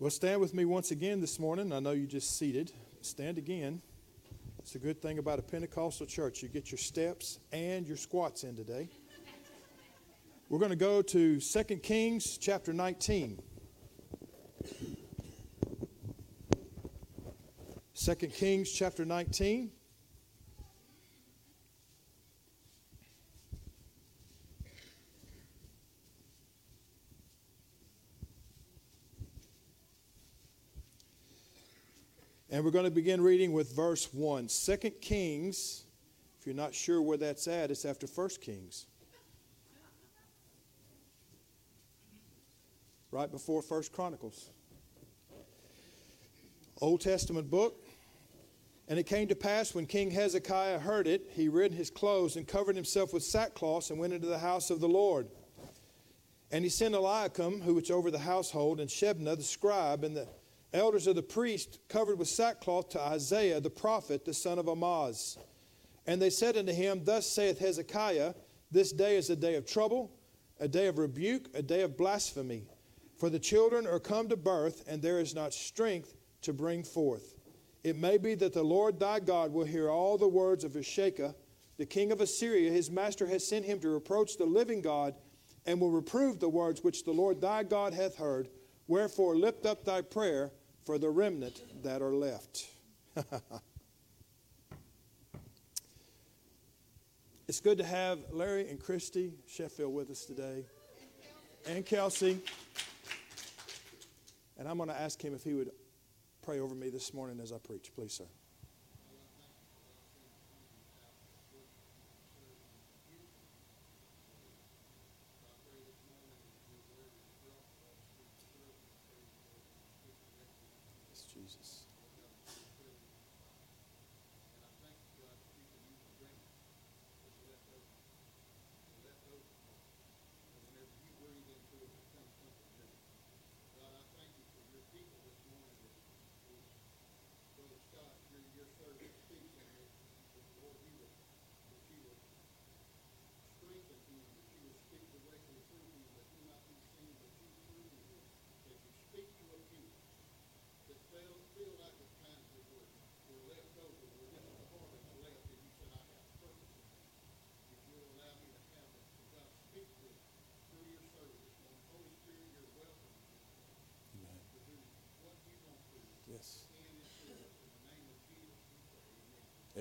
Well, stand with me once again this morning. I know you just seated. Stand again. It's a good thing about a Pentecostal church. You get your steps and your squats in today. We're going to go to 2 Kings chapter 19. 2 Kings chapter 19. We're going to begin reading with verse 1. 2 Kings, if you're not sure where that's at, it's after 1 Kings. Right before 1 Chronicles. Old Testament book. And it came to pass when King Hezekiah heard it, he rent his clothes and covered himself with sackcloth and went into the house of the Lord. And he sent Eliakim, who was over the household, and Shebna the scribe, and the elders of the priest covered with sackcloth to Isaiah the prophet, the son of Amoz. And they said unto him, Thus saith Hezekiah, This day is a day of trouble, a day of rebuke, a day of blasphemy. For the children are come to birth, and there is not strength to bring forth. It may be that the Lord thy God will hear all the words of Rabshakeh, the king of Assyria. His master has sent him to reproach the living God, and will reprove the words which the Lord thy God hath heard. Wherefore lift up thy prayer for the remnant that are left. it's good to have Larry and Christy Sheffield with us today, and Kelsey. And I'm going to ask him if he would pray over me this morning as I preach. Please, sir.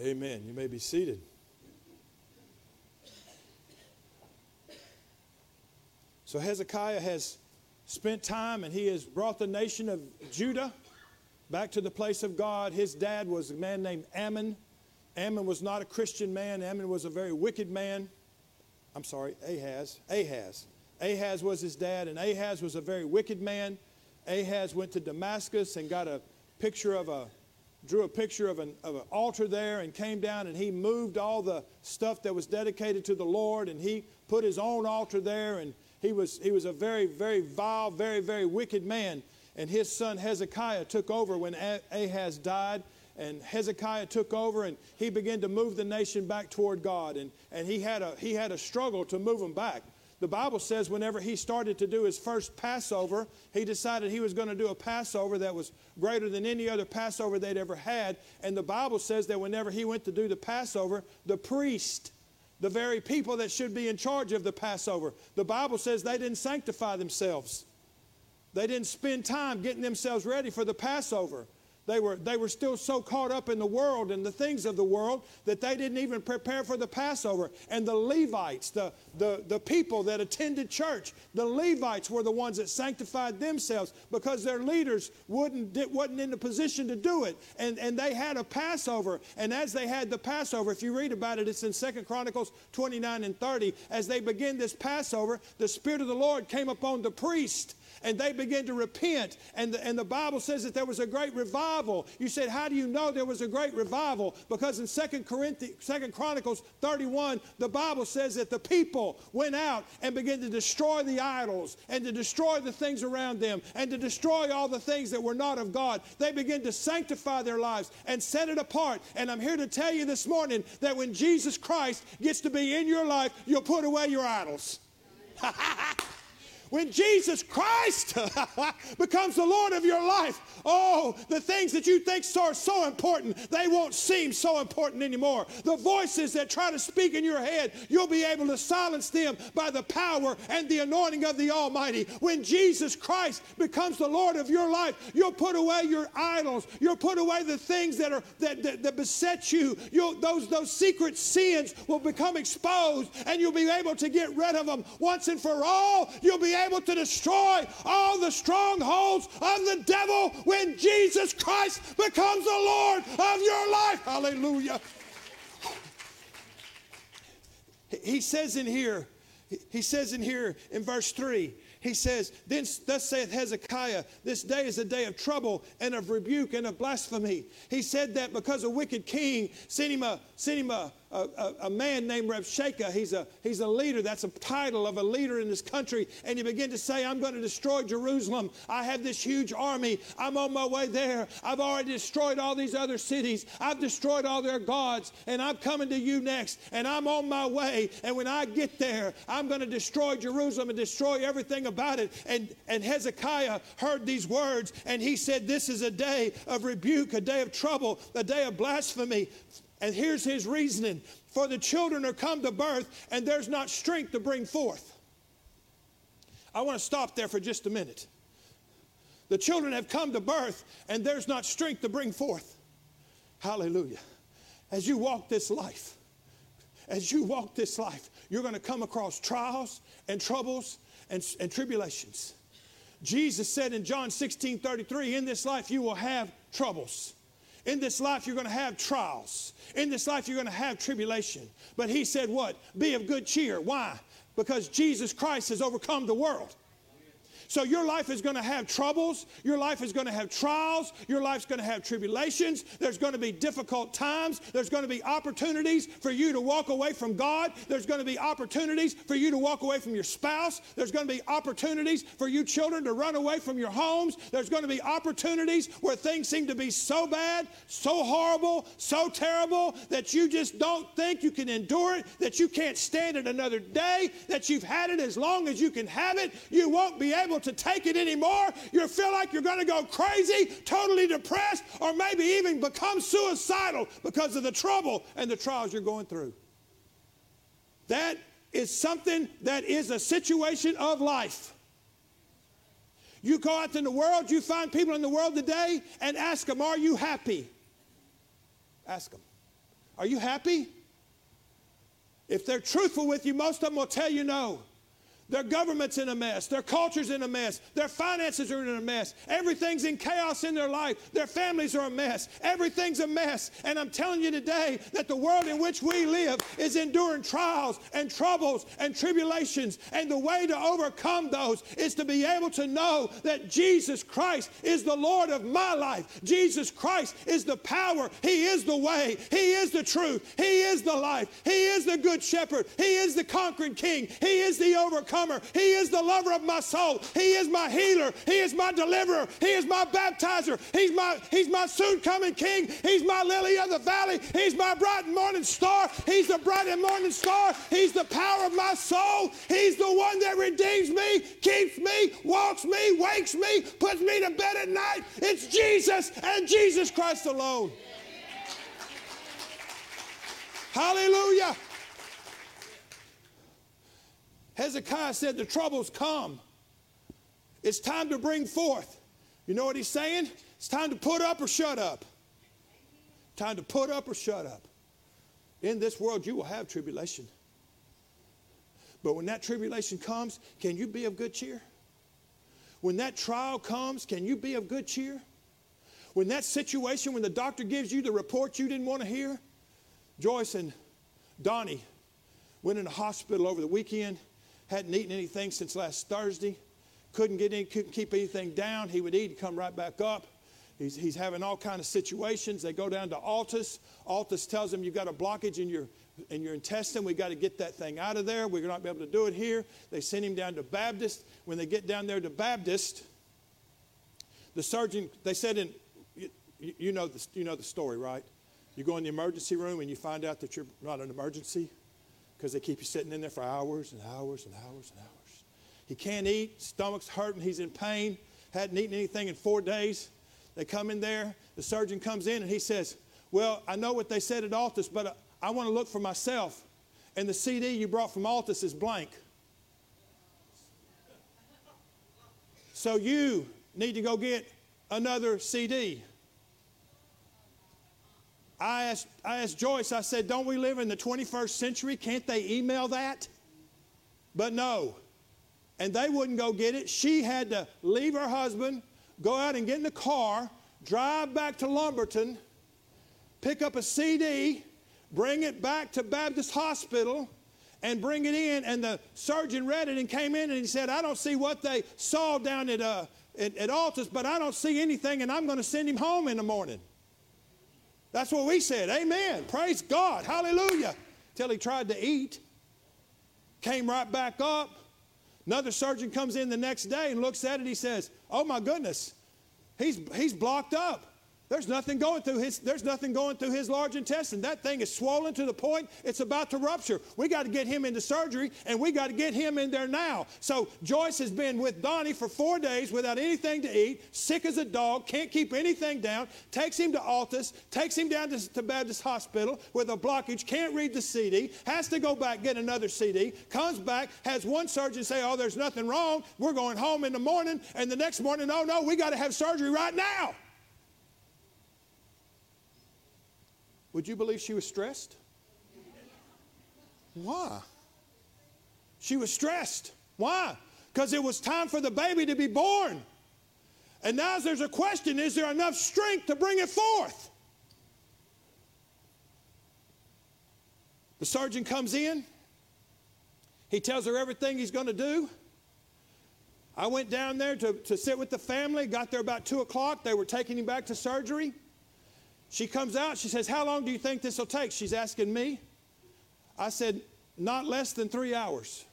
Amen. You may be seated. So Hezekiah has spent time and he has brought the nation of Judah back to the place of God. His dad was a man named Ammon. Ammon was not a Christian man, Ammon was a very wicked man. I'm sorry, Ahaz. Ahaz. Ahaz was his dad, and Ahaz was a very wicked man. Ahaz went to Damascus and got a picture of a drew a picture of an, of an altar there and came down and he moved all the stuff that was dedicated to the Lord and he put his own altar there and he was, he was a very, very vile, very, very wicked man. And his son Hezekiah took over when Ahaz died. And Hezekiah took over and he began to move the nation back toward God. And, and he, had a, he had a struggle to move them back. The Bible says whenever he started to do his first Passover, he decided he was going to do a Passover that was greater than any other Passover they'd ever had. And the Bible says that whenever he went to do the Passover, the priest, the very people that should be in charge of the Passover, the Bible says they didn't sanctify themselves. They didn't spend time getting themselves ready for the Passover. They were, they were still so caught up in the world and the things of the world that they didn't even prepare for the Passover. And the Levites, the, the, the people that attended church, the Levites were the ones that sanctified themselves because their leaders wouldn't, wasn't in the position to do it. And, and they had a Passover. And as they had the Passover, if you read about it, it's in Second Chronicles 29 and 30. As they begin this Passover, the Spirit of the Lord came upon the priest and they began to repent. And the, and the Bible says that there was a great revival. You said, How do you know there was a great revival? Because in Second Corinthians, Second Chronicles 31, the Bible says that the people went out and began to destroy the idols and to destroy the things around them and to destroy all the things that were not of God. They began to sanctify their lives and set it apart. And I'm here to tell you this morning that when Jesus Christ gets to be in your life, you'll put away your idols. When Jesus Christ becomes the Lord of your life, oh, the things that you think are so important, they won't seem so important anymore. The voices that try to speak in your head, you'll be able to silence them by the power and the anointing of the Almighty. When Jesus Christ becomes the Lord of your life, you'll put away your idols. You'll put away the things that are that, that, that beset you. You'll, those, those secret sins will become exposed and you'll be able to get rid of them once and for all. You'll be able to destroy all the strongholds of the devil when Jesus Christ becomes the Lord of your life. Hallelujah. He says in here, he says in here in verse 3, he says, Then thus saith Hezekiah, this day is a day of trouble and of rebuke and of blasphemy. He said that because a wicked king sent him a, sent him a, a, a, man named Rabshakeh. He's a, he's a leader. That's a title of a leader in this country. And he began to say, I'm going to destroy Jerusalem. I have this huge army. I'm on my way there. I've already destroyed all these other cities. I've destroyed all their gods. And I'm coming to you next. And I'm on my way. And when I get there, I'm going to destroy Jerusalem and destroy everything about it. And, and Hezekiah heard these words and he said, This is a day of rebuke, a day of trouble, a day of blasphemy. And here's his reasoning For the children are come to birth, and there's not strength to bring forth. I want to stop there for just a minute. The children have come to birth, and there's not strength to bring forth. Hallelujah. As you walk this life, as you walk this life, you're going to come across trials and troubles and, and tribulations. Jesus said in John 16 33, In this life you will have troubles. In this life, you're going to have trials. In this life, you're going to have tribulation. But he said, What? Be of good cheer. Why? Because Jesus Christ has overcome the world. So your life is going to have troubles. Your life is going to have trials. Your life's going to have tribulations. There's going to be difficult times. There's going to be opportunities for you to walk away from God. There's going to be opportunities for you to walk away from your spouse. There's going to be opportunities for you children to run away from your homes. There's going to be opportunities where things seem to be so bad, so horrible, so terrible that you just don't think you can endure it, that you can't stand it another day, that you've had it as long as you can have it. You won't be able to take it anymore. You feel like you're going to go crazy, totally depressed, or maybe even become suicidal because of the trouble and the trials you're going through. That is something that is a situation of life. You go out in the world, you find people in the world today and ask them, Are you happy? Ask them, Are you happy? If they're truthful with you, most of them will tell you no. Their government's in a mess. Their culture's in a mess. Their finances are in a mess. Everything's in chaos in their life. Their families are a mess. Everything's a mess. And I'm telling you today that the world in which we live is enduring trials and troubles and tribulations. And the way to overcome those is to be able to know that Jesus Christ is the Lord of my life. Jesus Christ is the power. He is the way. He is the truth. He is the life. He is the good shepherd. He is the conquering king. He is the overcomer overcomer. He is the lover of my soul. He is my healer. He is my deliverer. He is my baptizer. He's my, he's my soon coming king. He's my lily of the valley. He's my bright morning star. He's the bright and morning star. He's the power of my soul. He's the one that redeems me, keeps me, walks me, wakes me, puts me to bed at night. It's Jesus and Jesus Christ alone. Hallelujah. Hezekiah said, The troubles come. It's time to bring forth. You know what he's saying? It's time to put up or shut up. Time to put up or shut up. In this world, you will have tribulation. But when that tribulation comes, can you be of good cheer? When that trial comes, can you be of good cheer? When that situation, when the doctor gives you the report you didn't want to hear, Joyce and Donnie went in the hospital over the weekend hadn't eaten anything since last Thursday, couldn't get any, couldn't keep anything down. He would eat, he'd come right back up. He's, he's having all kind of situations. They go down to Altus. Altus tells him you've got a blockage in your in your intestine. We've got to get that thing out of there. We're not be able to do it here. They send him down to Baptist. When they get down there to Baptist, the surgeon, they said in, you, you, know, the, you know the story, right? You go in the emergency room and you find out that you're not an emergency because they keep you sitting in there for hours and hours and hours and hours. He can't eat, stomach's hurting, he's in pain, hadn't eaten anything in four days. They come in there, the surgeon comes in and he says, Well, I know what they said at Altus, but uh, I, I want to look for myself. And the CD you brought from Altus is blank. So you need to go get another CD. I asked, I asked Joyce, I said, Don't we live in the 21st century? Can't they email that? But no. And they wouldn't go get it. She had to leave her husband, go out and get in the car, drive back to Lumberton, pick up a CD, bring it back to Baptist Hospital, and bring it in. And the surgeon read it and came in and he said, I don't see what they saw down at, uh, at, at Altus, but I don't see anything, and I'm going to send him home in the morning. That's what we said. Amen. Praise God. Hallelujah. Till he tried to eat, came right back up. Another surgeon comes in the next day and looks at it. He says, Oh my goodness, he's, he's blocked up. There's nothing going through his, there's nothing going through his large intestine. That thing is swollen to the point it's about to rupture. We got to get him into surgery and we got to get him in there now. So Joyce has been with Donnie for four days without anything to eat, sick as a dog, can't keep anything down, takes him to Altus, takes him down to, to Baptist Hospital with a blockage, can't read the CD, has to go back, get another CD, comes back, has one surgeon say, Oh, there's nothing wrong. We're going home in the morning. And the next morning, Oh, no, we got to have surgery right now. Would you believe she was stressed? Why? She was stressed. Why? Because it was time for the baby to be born. And now there's a question is there enough strength to bring it forth? The surgeon comes in. He tells her everything he's going to do. I went down there to, to sit with the family, got there about 2 o'clock. They were taking him back to surgery. She comes out, she says, How long do you think this will take? She's asking me. I said, Not less than three hours.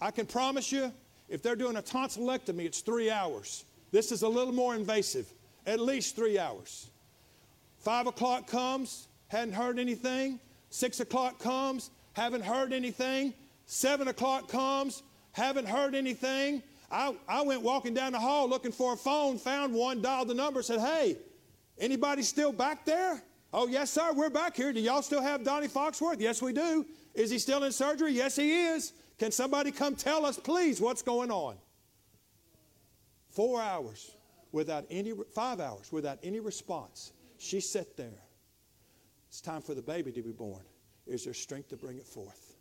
I can promise you, if they're doing a tonsillectomy, it's three hours. This is a little more invasive, at least three hours. Five o'clock comes, hadn't heard anything. Six o'clock comes, haven't heard anything. Seven o'clock comes, haven't heard anything. I, I went walking down the hall looking for a phone, found one, dialed the number, said, Hey, Anybody still back there? Oh, yes, sir, we're back here. Do y'all still have Donnie Foxworth? Yes, we do. Is he still in surgery? Yes, he is. Can somebody come tell us, please, what's going on? Four hours without any, five hours without any response. She sat there. It's time for the baby to be born. Is there strength to bring it forth?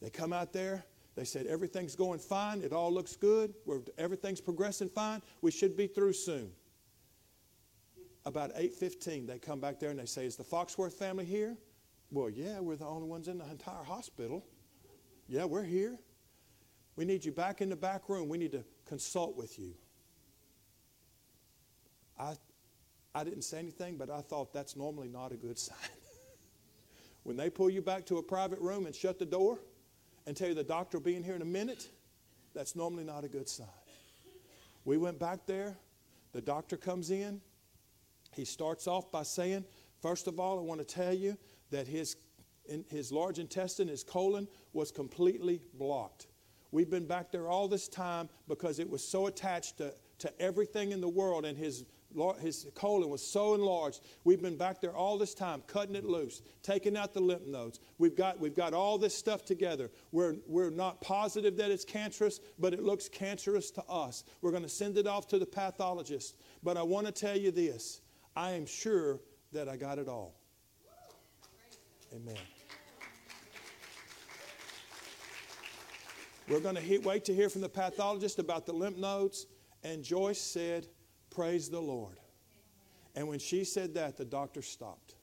They come out there. They said, everything's going fine. It all looks good. We're, everything's progressing fine. We should be through soon about 8.15, they come back there and they say, is the Foxworth family here? Well, yeah, we're the only ones in the entire hospital. Yeah, we're here. We need you back in the back room. We need to consult with you. I, I didn't say anything, but I thought that's normally not a good sign. when they pull you back to a private room and shut the door and tell you the doctor will be in here in a minute, that's normally not a good sign. We went back there. The doctor comes in. He starts off by saying, First of all, I want to tell you that his, his large intestine, his colon, was completely blocked. We've been back there all this time because it was so attached to, to everything in the world, and his, his colon was so enlarged. We've been back there all this time, cutting it loose, taking out the lymph nodes. We've got, we've got all this stuff together. We're, we're not positive that it's cancerous, but it looks cancerous to us. We're going to send it off to the pathologist. But I want to tell you this I am sure that I got it all. Amen. We're going to wait to hear from the pathologist about the lymph nodes. And Joyce said, Praise the Lord. And when she said that, the doctor stopped.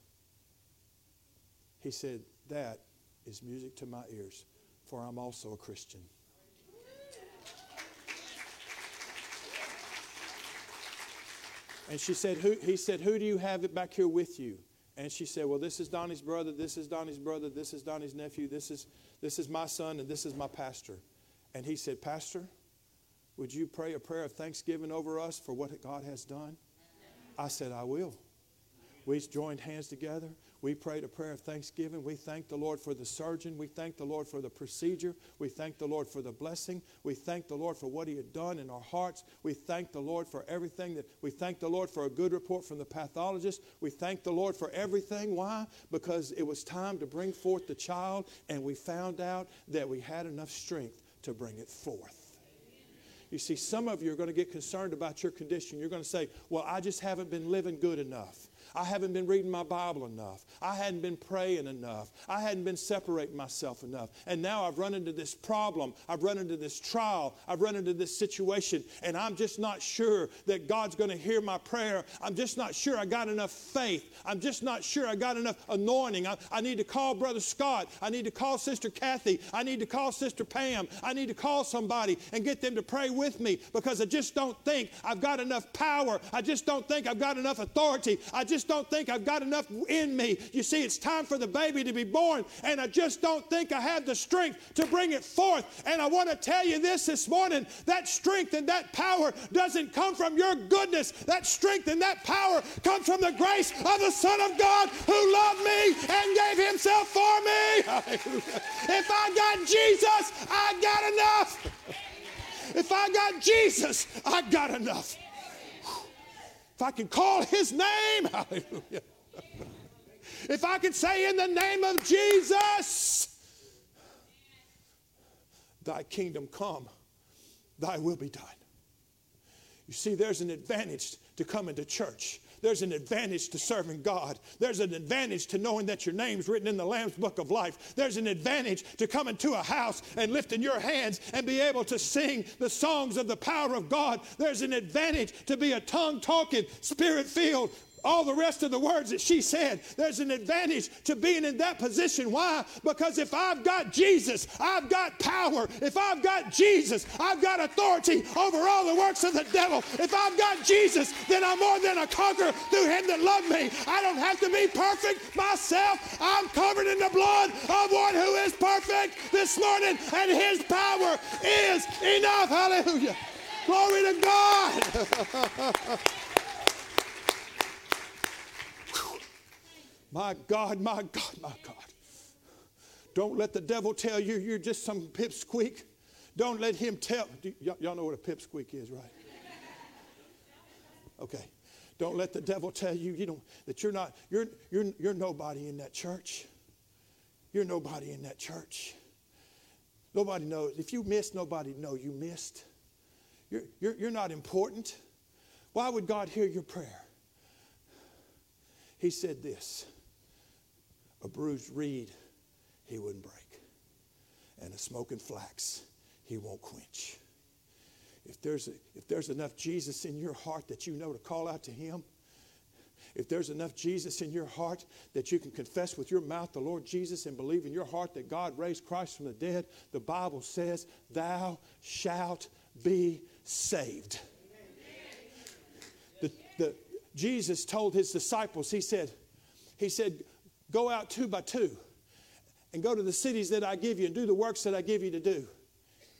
He said, That is music to my ears, for I'm also a Christian. And she said, who, he said, Who do you have back here with you? And she said, Well, this is Donnie's brother, this is Donnie's brother, this is Donnie's nephew, this is, this is my son, and this is my pastor. And he said, Pastor, would you pray a prayer of thanksgiving over us for what God has done? I said, I will. We joined hands together. We prayed a prayer of thanksgiving. We thank the Lord for the surgeon. We thank the Lord for the procedure. We thank the Lord for the blessing. We thank the Lord for what He had done in our hearts. We thank the Lord for everything that we thank the Lord for a good report from the pathologist. We thank the Lord for everything. Why? Because it was time to bring forth the child, and we found out that we had enough strength to bring it forth. You see, some of you are going to get concerned about your condition. You're going to say, Well, I just haven't been living good enough. I haven't been reading my Bible enough. I hadn't been praying enough. I hadn't been separating myself enough. And now I've run into this problem. I've run into this trial. I've run into this situation. And I'm just not sure that God's going to hear my prayer. I'm just not sure I got enough faith. I'm just not sure I got enough anointing. I, I need to call Brother Scott. I need to call Sister Kathy. I need to call Sister Pam. I need to call somebody and get them to pray with me because I just don't think I've got enough power. I just don't think I've got enough authority. I just don't think I've got enough in me. You see, it's time for the baby to be born, and I just don't think I have the strength to bring it forth. And I want to tell you this this morning that strength and that power doesn't come from your goodness. That strength and that power comes from the grace of the Son of God who loved me and gave himself for me. If I got Jesus, I got enough. If I got Jesus, I got enough. If I can call his name, hallelujah. If I can say in the name of Jesus, thy kingdom come, thy will be done. You see, there's an advantage to coming to church. There's an advantage to serving God. There's an advantage to knowing that your name's written in the Lamb's book of life. There's an advantage to coming to a house and lifting your hands and be able to sing the songs of the power of God. There's an advantage to be a tongue talking, spirit filled, all the rest of the words that she said. There's an advantage to being in that position. Why? Because if I've got Jesus, I've got power. If I've got Jesus, I've got authority over all the works of the devil. If I've got Jesus, then I'm more than a conqueror through him that loved me. I don't have to be perfect myself. I'm covered in the blood of one who is perfect this morning, and his power is enough. Hallelujah. Glory to God. My God, my God, my God. Don't let the devil tell you you're just some pipsqueak. Don't let him tell. Y- y'all know what a pipsqueak is, right? Okay. Don't let the devil tell you, you know, that you're not, you're, you're, you're nobody in that church. You're nobody in that church. Nobody knows. If you missed, nobody know you missed. You're, you're, you're not important. Why would God hear your prayer? He said this a bruised reed he wouldn't break, and a smoking flax he won't quench. If there's, a, if there's enough Jesus in your heart that you know to call out to him, if there's enough Jesus in your heart that you can confess with your mouth the Lord Jesus and believe in your heart that God raised Christ from the dead, the Bible says, Thou shalt be saved. The, the, Jesus told his disciples, He said, He said, Go out two by two and go to the cities that I give you and do the works that I give you to do.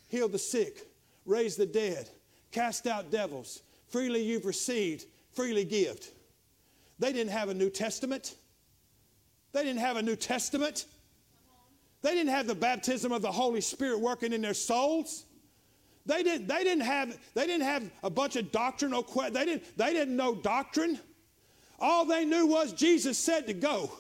Heal the sick, raise the dead, cast out devils. Freely you've received, freely give. They didn't have a New Testament. They didn't have a New Testament. They didn't have the baptism of the Holy Spirit working in their souls. They didn't, they didn't, have, they didn't have a bunch of doctrinal questions. They didn't, they didn't know doctrine. All they knew was Jesus said to go.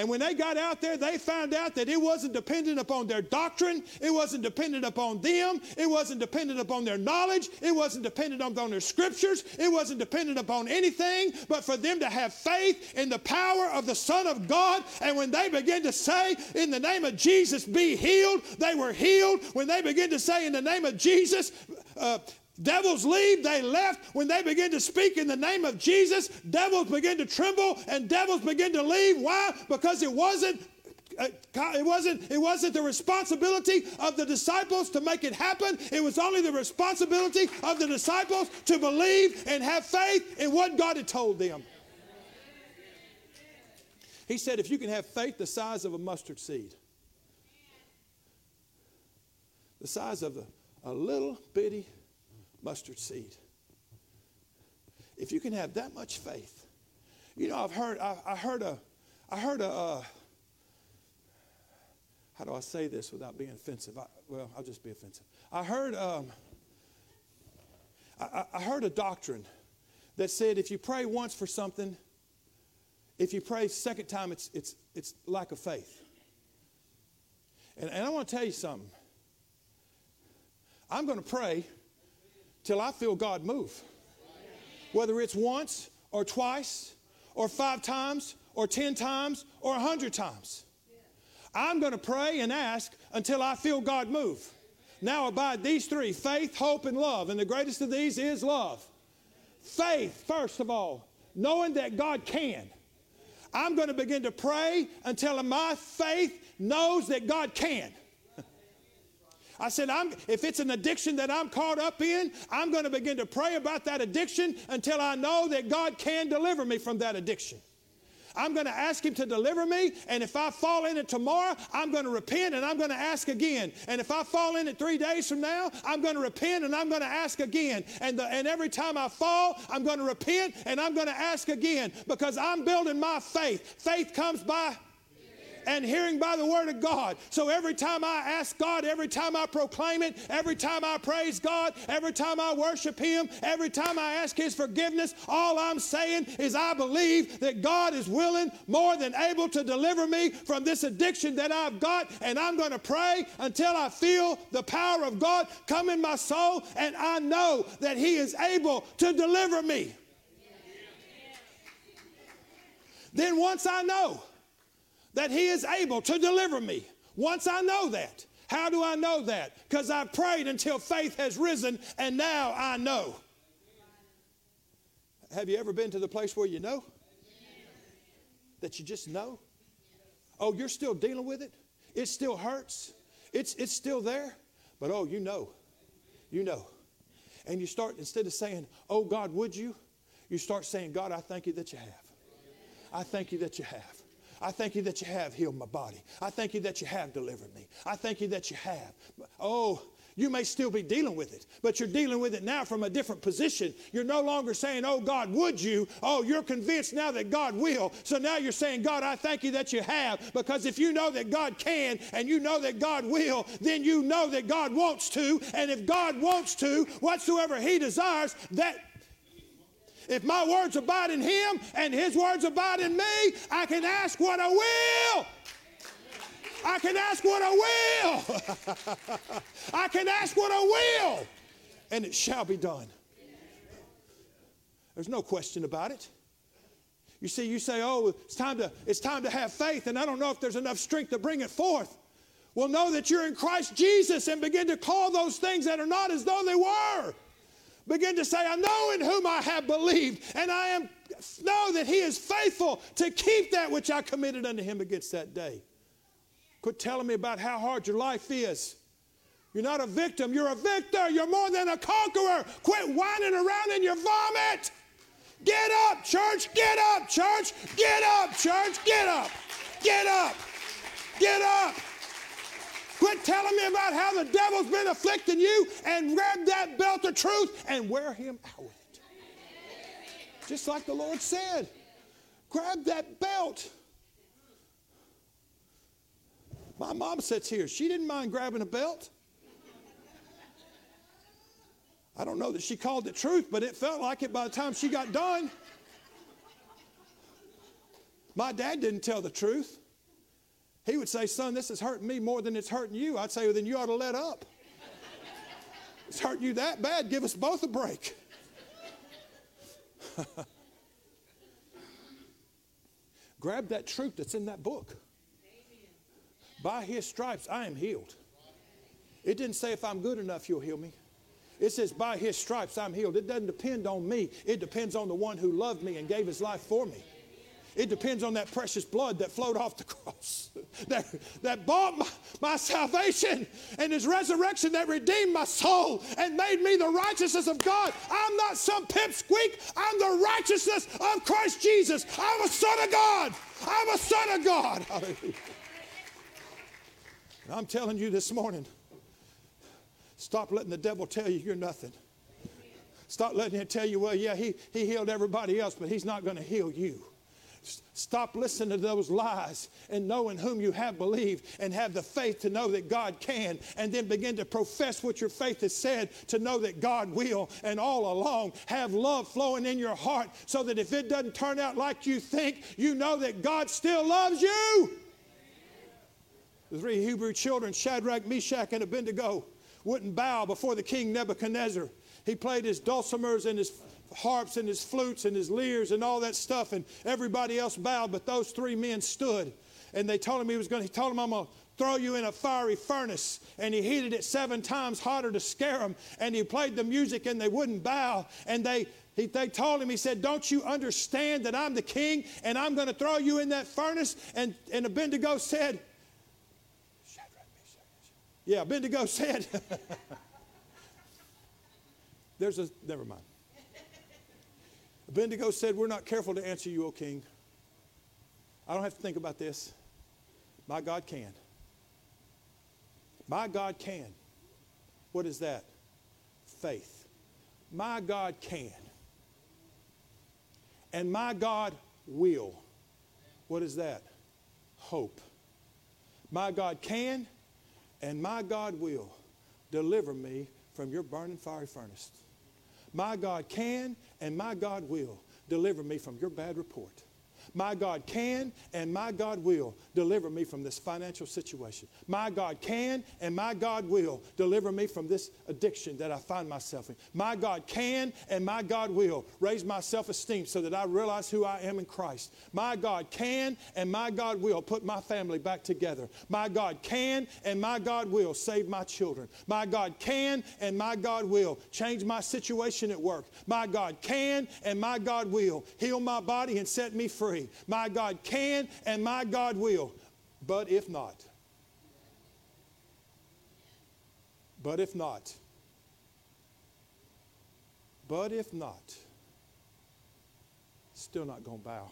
And when they got out there, they found out that it wasn't dependent upon their doctrine, it wasn't dependent upon them, it wasn't dependent upon their knowledge, it wasn't dependent upon their scriptures, it wasn't dependent upon anything but for them to have faith in the power of the Son of God. And when they began to say, In the name of Jesus, be healed, they were healed. When they began to say, In the name of Jesus, uh, Devils leave, they left. When they begin to speak in the name of Jesus, devils begin to tremble and devils begin to leave. Why? Because it wasn't uh, it wasn't, it wasn't the responsibility of the disciples to make it happen. It was only the responsibility of the disciples to believe and have faith in what God had told them. He said, if you can have faith the size of a mustard seed, the size of a, a little bitty mustard seed. If you can have that much faith, You know, I've heard, I, I heard a, I heard a, uh, how do I say this without being offensive? I, well, I'll just be offensive. I heard, um, I, I heard a doctrine that said if you pray once for something, if you pray second time, it's, it's, it's lack of faith. And, and I want to tell you something. I'm going to pray till I feel God move. Whether it's once or twice or five times or ten times or a hundred times. I'm going to pray and ask until I feel God move. Now abide these three faith, hope, and love. And the greatest of these is love. Faith, first of all, knowing that God can. I'm going to begin to pray until my faith knows that God can. I said, I'm, if it's an addiction that I'm caught up in, I'm going to begin to pray about that addiction until I know that God can deliver me from that addiction. I'm going to ask Him to deliver me, and if I fall in it tomorrow, I'm going to repent and I'm going to ask again. And if I fall in it three days from now, I'm going to repent and I'm going to ask again. And, the, and every time I fall, I'm going to repent and I'm going to ask again because I'm building my faith. Faith comes by and hearing by the word of God. So every time I ask God, every time I proclaim it, every time I praise God, every time I worship Him, every time I ask His forgiveness, all I'm saying is I believe that God is willing, more than able to deliver me from this addiction that I've got. And I'm going to pray until I feel the power of God come in my soul and I know that He is able to deliver me. Then once I know, that He is able to deliver me. Once I know that, how do I know that? Because I've prayed until faith has risen and now I know. Have you ever been to the place where you know? That you just know? Oh, you're still dealing with it? It still hurts? It's, it's still there? But oh, you know. You know. And you start, instead of saying, Oh God, would you? You start saying, God, I thank you that you have. I thank you that you have. I thank you that you have healed my body. I thank you that you have delivered me. I thank you that you have. Oh, you may still be dealing with it, but you're dealing with it now from a different position. You're no longer saying, Oh, God, would you? Oh, you're convinced now that God will. So now you're saying, God, I thank you that you have. Because if you know that God can and you know that God will, then you know that God wants to. And if God wants to, whatsoever He desires, that if my words abide in him and his words abide in me, I can ask what I will. I can ask what I will. I can ask what I will, and it shall be done. There's no question about it. You see, you say, "Oh, it's time to it's time to have faith," and I don't know if there's enough strength to bring it forth. Well, know that you're in Christ Jesus and begin to call those things that are not as though they were. Begin to say, I know in whom I have believed, and I am know that he is faithful to keep that which I committed unto him against that day. Quit telling me about how hard your life is. You're not a victim, you're a victor. You're more than a conqueror. Quit whining around in your vomit. Get up, church. Get up, church. Get up, church. Get up. Get up. Get up. Quit telling me about how the devil's been afflicting you and grab that belt of truth and wear him out with it. Just like the Lord said, grab that belt. My mom sits here. She didn't mind grabbing a belt. I don't know that she called it truth, but it felt like it by the time she got done. My dad didn't tell the truth. He would say, Son, this is hurting me more than it's hurting you. I'd say, Well, then you ought to let up. it's hurting you that bad. Give us both a break. Grab that truth that's in that book. By his stripes, I am healed. It didn't say if I'm good enough, you'll heal me. It says, by his stripes, I'm healed. It doesn't depend on me, it depends on the one who loved me and gave his life for me. It depends on that precious blood that flowed off the cross, that, that bought my, my salvation and his resurrection that redeemed my soul and made me the righteousness of God. I'm not some pipsqueak. I'm the righteousness of Christ Jesus. I'm a son of God. I'm a son of God. Hallelujah. And I'm telling you this morning, stop letting the devil tell you you're nothing. Stop letting him tell you, well, yeah, he, he healed everybody else, but he's not going to heal you. Stop listening to those lies and know in whom you have believed and have the faith to know that God can, and then begin to profess what your faith has said to know that God will, and all along have love flowing in your heart so that if it doesn't turn out like you think, you know that God still loves you. The three Hebrew children, Shadrach, Meshach, and Abednego, wouldn't bow before the king Nebuchadnezzar. He played his dulcimers and his harps and his flutes and his lyres and all that stuff, and everybody else bowed, but those three men stood. And they told him he was going to, he told him, I'm going to throw you in a fiery furnace. And he heated it seven times hotter to scare them. And he played the music and they wouldn't bow. And they, he, they told him, he said, Don't you understand that I'm the king and I'm going to throw you in that furnace? And, and Abednego said, Yeah, Abednego said, There's a, never mind. Abednego said, We're not careful to answer you, O king. I don't have to think about this. My God can. My God can. What is that? Faith. My God can. And my God will. What is that? Hope. My God can and my God will deliver me from your burning fiery furnace. My God can and my God will deliver me from your bad report. My God can and my God will deliver me from this financial situation. My God can and my God will deliver me from this addiction that I find myself in. My God can and my God will raise my self esteem so that I realize who I am in Christ. My God can and my God will put my family back together. My God can and my God will save my children. My God can and my God will change my situation at work. My God can and my God will heal my body and set me free. My God can and my God will. But if not, but if not, but if not, still not going to bow.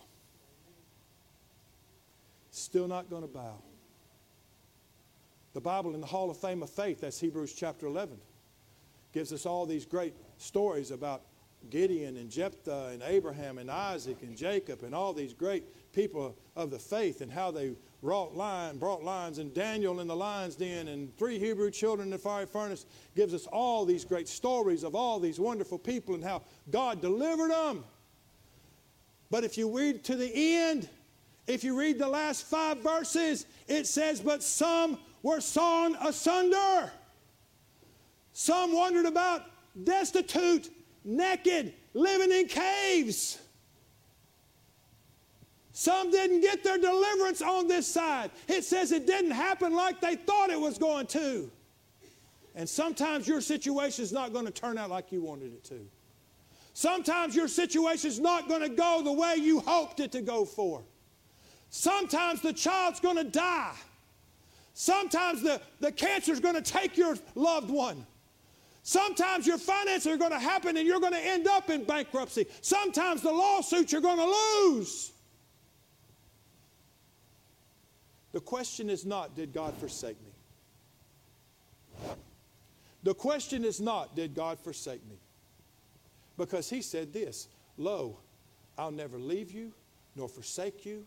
Still not going to bow. The Bible in the Hall of Fame of Faith, that's Hebrews chapter 11, gives us all these great stories about Gideon and Jephthah and Abraham and Isaac and Jacob and all these great people of the faith and how they wrought line, brought lines and Daniel in the lion's den and three Hebrew children in the fiery furnace gives us all these great stories of all these wonderful people and how God delivered them. But if you read to the end, if you read the last five verses, it says, But some were sawn asunder. Some wandered about destitute naked, living in caves. Some didn't get their deliverance on this side. It says it didn't happen like they thought it was going to. And sometimes your situation is not going to turn out like you wanted it to. Sometimes your situation is not going to go the way you hoped it to go for. Sometimes the child's going to die. Sometimes the, the cancer is going to take your loved one. Sometimes your finances are going to happen and you're going to end up in bankruptcy. Sometimes the lawsuits you're going to lose. The question is not, did God forsake me? The question is not, did God forsake me? Because he said this Lo, I'll never leave you nor forsake you.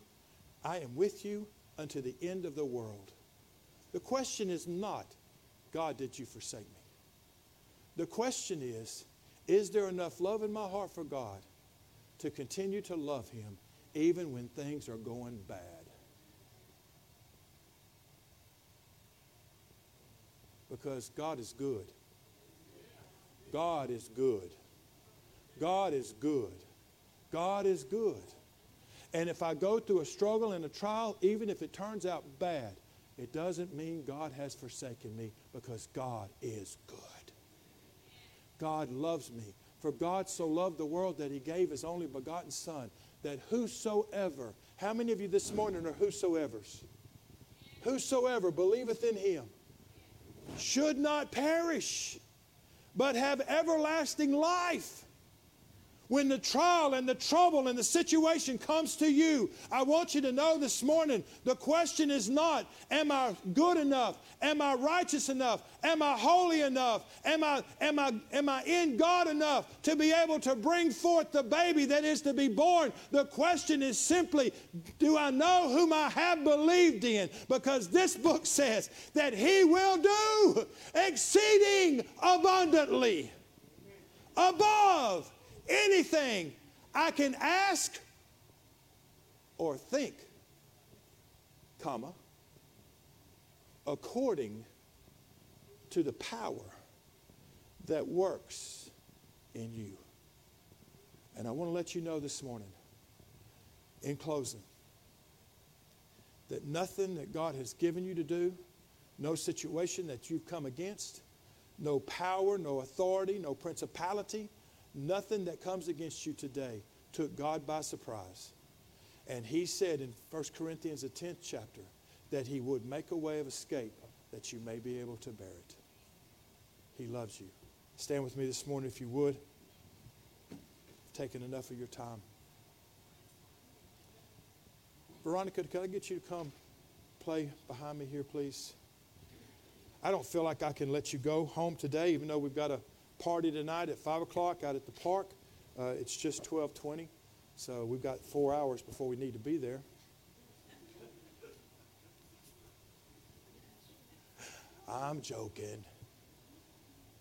I am with you unto the end of the world. The question is not, God, did you forsake me? The question is Is there enough love in my heart for God to continue to love Him even when things are going bad? Because God is good. God is good. God is good. God is good. And if I go through a struggle and a trial, even if it turns out bad, it doesn't mean God has forsaken me because God is good. God loves me. For God so loved the world that he gave his only begotten Son, that whosoever, how many of you this morning are whosoever's? Whosoever believeth in him should not perish, but have everlasting life. When the trial and the trouble and the situation comes to you, I want you to know this morning the question is not, Am I good enough? Am I righteous enough? Am I holy enough? Am I, am I, am I in God enough to be able to bring forth the baby that is to be born? The question is simply, Do I know whom I have believed in? Because this book says that He will do exceeding abundantly above anything I can ask or think, comma, according to the power that works in you. And I want to let you know this morning, in closing, that nothing that God has given you to do, no situation that you've come against, no power, no authority, no principality, Nothing that comes against you today took God by surprise. And he said in 1 Corinthians, the 10th chapter, that he would make a way of escape that you may be able to bear it. He loves you. Stand with me this morning if you would. I've taken enough of your time. Veronica, can I get you to come play behind me here, please? I don't feel like I can let you go home today, even though we've got a party tonight at 5 o'clock out at the park. Uh, it's just 1220, so we've got four hours before we need to be there. I'm joking.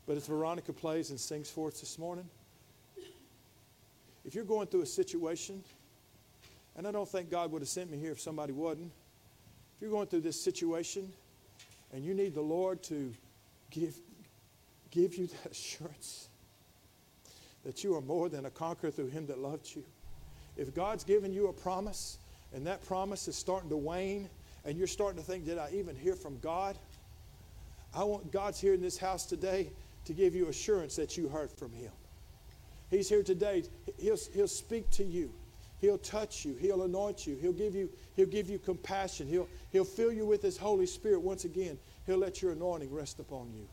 But as Veronica plays and sings for us this morning, if you're going through a situation, and I don't think God would have sent me here if somebody wasn't, if you're going through this situation and you need the Lord to give, give you that assurance that you are more than a conqueror through him that loved you. If God's given you a promise and that promise is starting to wane and you're starting to think, did I even hear from God? I want God's here in this house today to give you assurance that you heard from him. He's here today. He'll, he'll speak to you. He'll touch you. He'll anoint you. He'll give you, he'll give you compassion. He'll, he'll fill you with his Holy Spirit once again. He'll let your anointing rest upon you.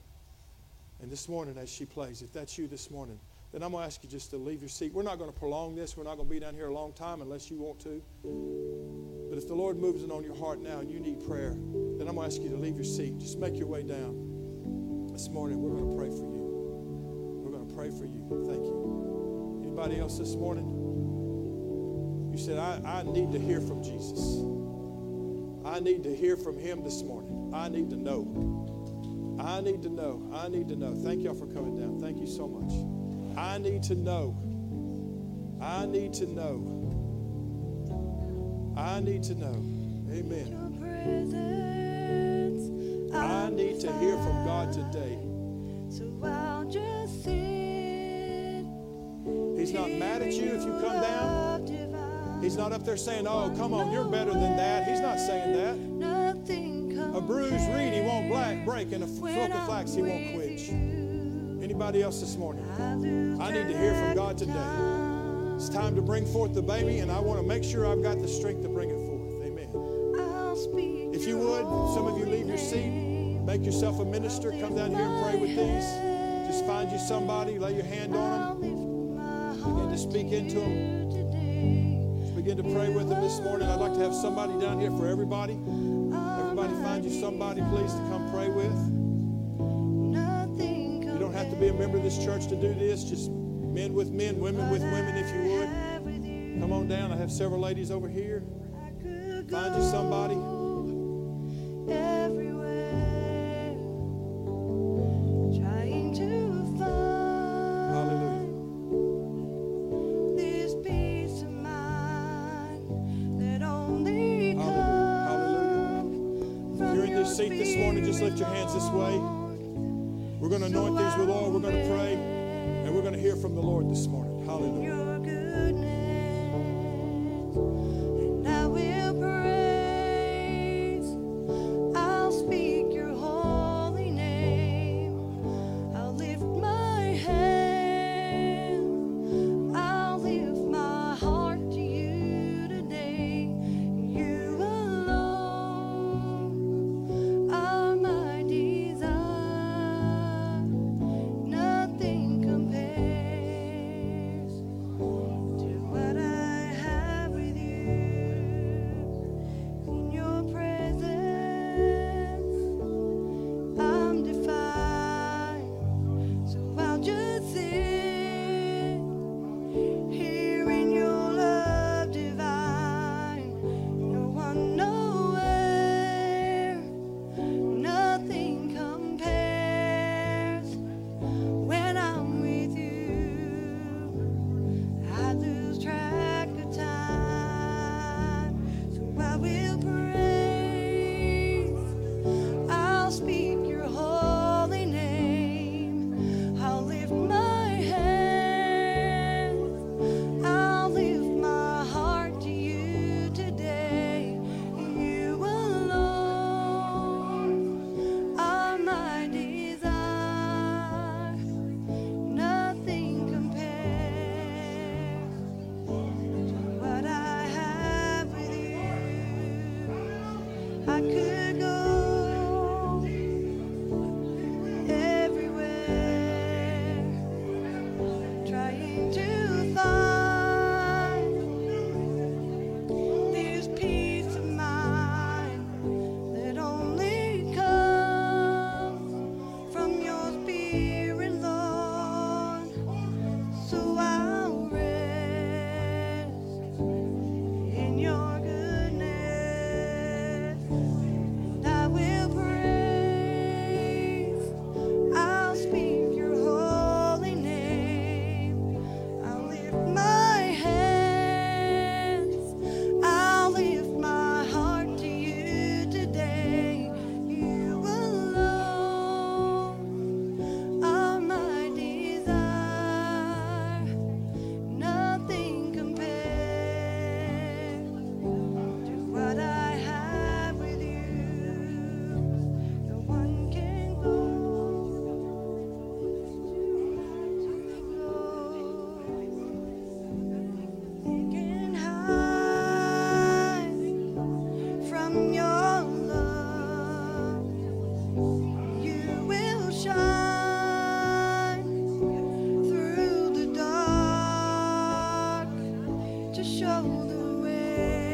And this morning, as she plays, if that's you this morning, then I'm going to ask you just to leave your seat. We're not going to prolong this. We're not going to be down here a long time unless you want to. But if the Lord moves it on your heart now and you need prayer, then I'm going to ask you to leave your seat. Just make your way down. This morning, we're going to pray for you. We're going to pray for you. Thank you. Anybody else this morning? You said, I, I need to hear from Jesus. I need to hear from him this morning. I need to know. I need to know. I need to know. Thank y'all for coming down. Thank you so much. I need to know. I need to know. I need to know. Amen. I need to hear from God today. He's not mad at you if you come down. He's not up there saying, Oh, come on, you're better than that. He's not saying that. Break, and a flock of flax he won't quench. Anybody else this morning? I need to hear from God today. It's time to bring forth the baby, and I want to make sure I've got the strength to bring it forth. Amen. If you would, some of you leave your seat, make yourself a minister, come down here and pray with these. Just find you somebody, lay your hand on them, begin to speak into them. Just begin to pray with them this morning. I'd like to have somebody down here for everybody. Everybody find you somebody, please, to come pray with. You don't have to be a member of this church to do this. Just men with men, women with women, if you would. Come on down. I have several ladies over here. Find you somebody. Lift your hands this way. We're going to anoint these with oil. We're going to pray. And we're going to hear from the Lord this morning. Hallelujah. I could. to show the way.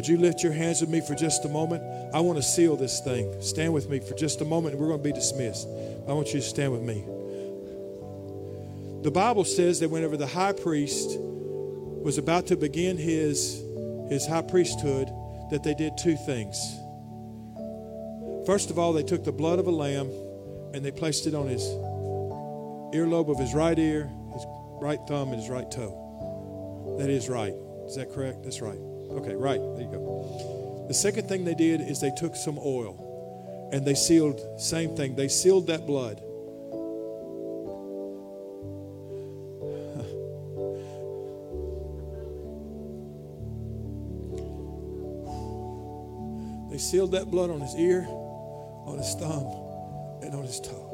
Would you lift your hands with me for just a moment? I want to seal this thing. Stand with me for just a moment and we're going to be dismissed. I want you to stand with me. The Bible says that whenever the high priest was about to begin his, his high priesthood, that they did two things. First of all, they took the blood of a lamb and they placed it on his earlobe of his right ear, his right thumb, and his right toe. That is right. Is that correct? That's right. Okay, right. There you go. The second thing they did is they took some oil and they sealed, same thing, they sealed that blood. They sealed that blood on his ear, on his thumb, and on his toe.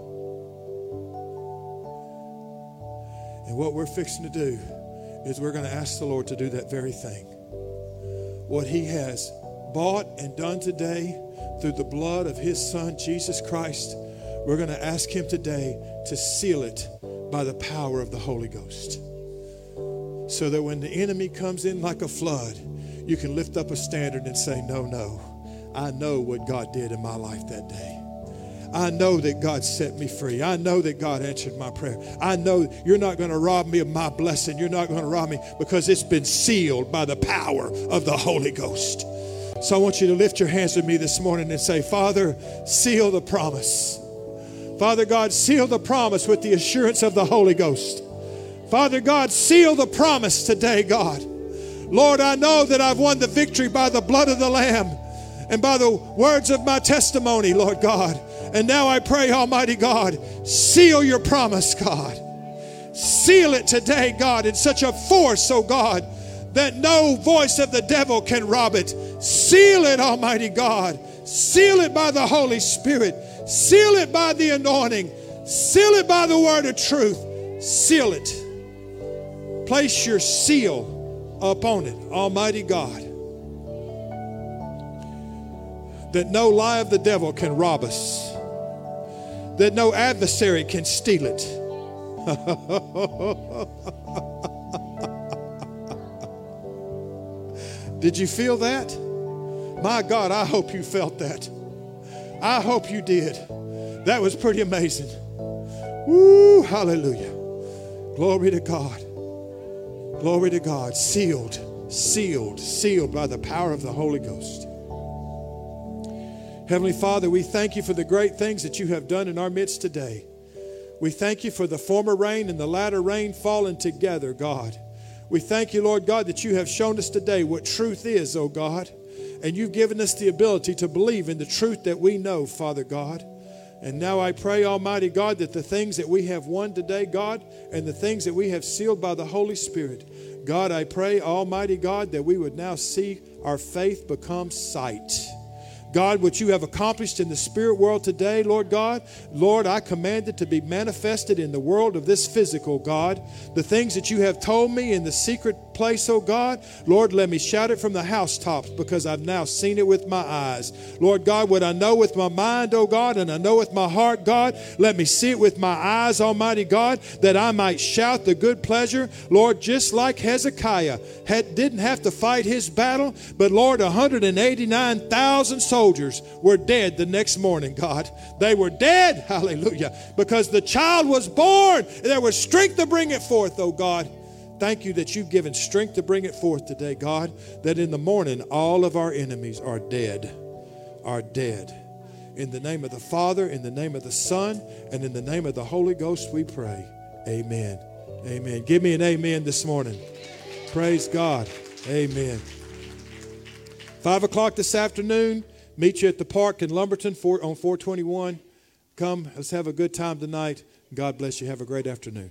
And what we're fixing to do is we're going to ask the Lord to do that very thing what he has bought and done today through the blood of his son, Jesus Christ, we're going to ask him today to seal it by the power of the Holy Ghost. So that when the enemy comes in like a flood, you can lift up a standard and say, No, no, I know what God did in my life that day. I know that God set me free. I know that God answered my prayer. I know you're not going to rob me of my blessing. You're not going to rob me because it's been sealed by the power of the Holy Ghost. So I want you to lift your hands with me this morning and say, Father, seal the promise. Father God, seal the promise with the assurance of the Holy Ghost. Father God, seal the promise today, God. Lord, I know that I've won the victory by the blood of the Lamb and by the words of my testimony, Lord God. And now I pray, Almighty God, seal your promise, God. Seal it today, God, in such a force, oh God, that no voice of the devil can rob it. Seal it, Almighty God. Seal it by the Holy Spirit. Seal it by the anointing. Seal it by the word of truth. Seal it. Place your seal upon it, Almighty God. That no lie of the devil can rob us that no adversary can steal it. did you feel that? My God, I hope you felt that. I hope you did. That was pretty amazing. Woo, hallelujah. Glory to God. Glory to God. Sealed, sealed, sealed by the power of the Holy Ghost. Heavenly Father, we thank you for the great things that you have done in our midst today. We thank you for the former rain and the latter rain falling together, God. We thank you, Lord God, that you have shown us today what truth is, oh God. And you've given us the ability to believe in the truth that we know, Father God. And now I pray, Almighty God, that the things that we have won today, God, and the things that we have sealed by the Holy Spirit, God, I pray, Almighty God, that we would now see our faith become sight. God, what you have accomplished in the spirit world today, Lord God, Lord, I command it to be manifested in the world of this physical, God. The things that you have told me in the secret place, oh God, Lord, let me shout it from the housetops because I've now seen it with my eyes. Lord God, what I know with my mind, oh God, and I know with my heart, God, let me see it with my eyes, Almighty God, that I might shout the good pleasure. Lord, just like Hezekiah had, didn't have to fight his battle, but Lord, 189,000 souls soldiers were dead the next morning, God. They were dead, hallelujah, because the child was born. There was strength to bring it forth, oh God. Thank you that you've given strength to bring it forth today, God, that in the morning all of our enemies are dead, are dead. In the name of the Father, in the name of the Son, and in the name of the Holy Ghost, we pray. Amen. Amen. Give me an amen this morning. Praise God. Amen. Five o'clock this afternoon. Meet you at the park in Lumberton on 421. Come, let's have a good time tonight. God bless you. Have a great afternoon.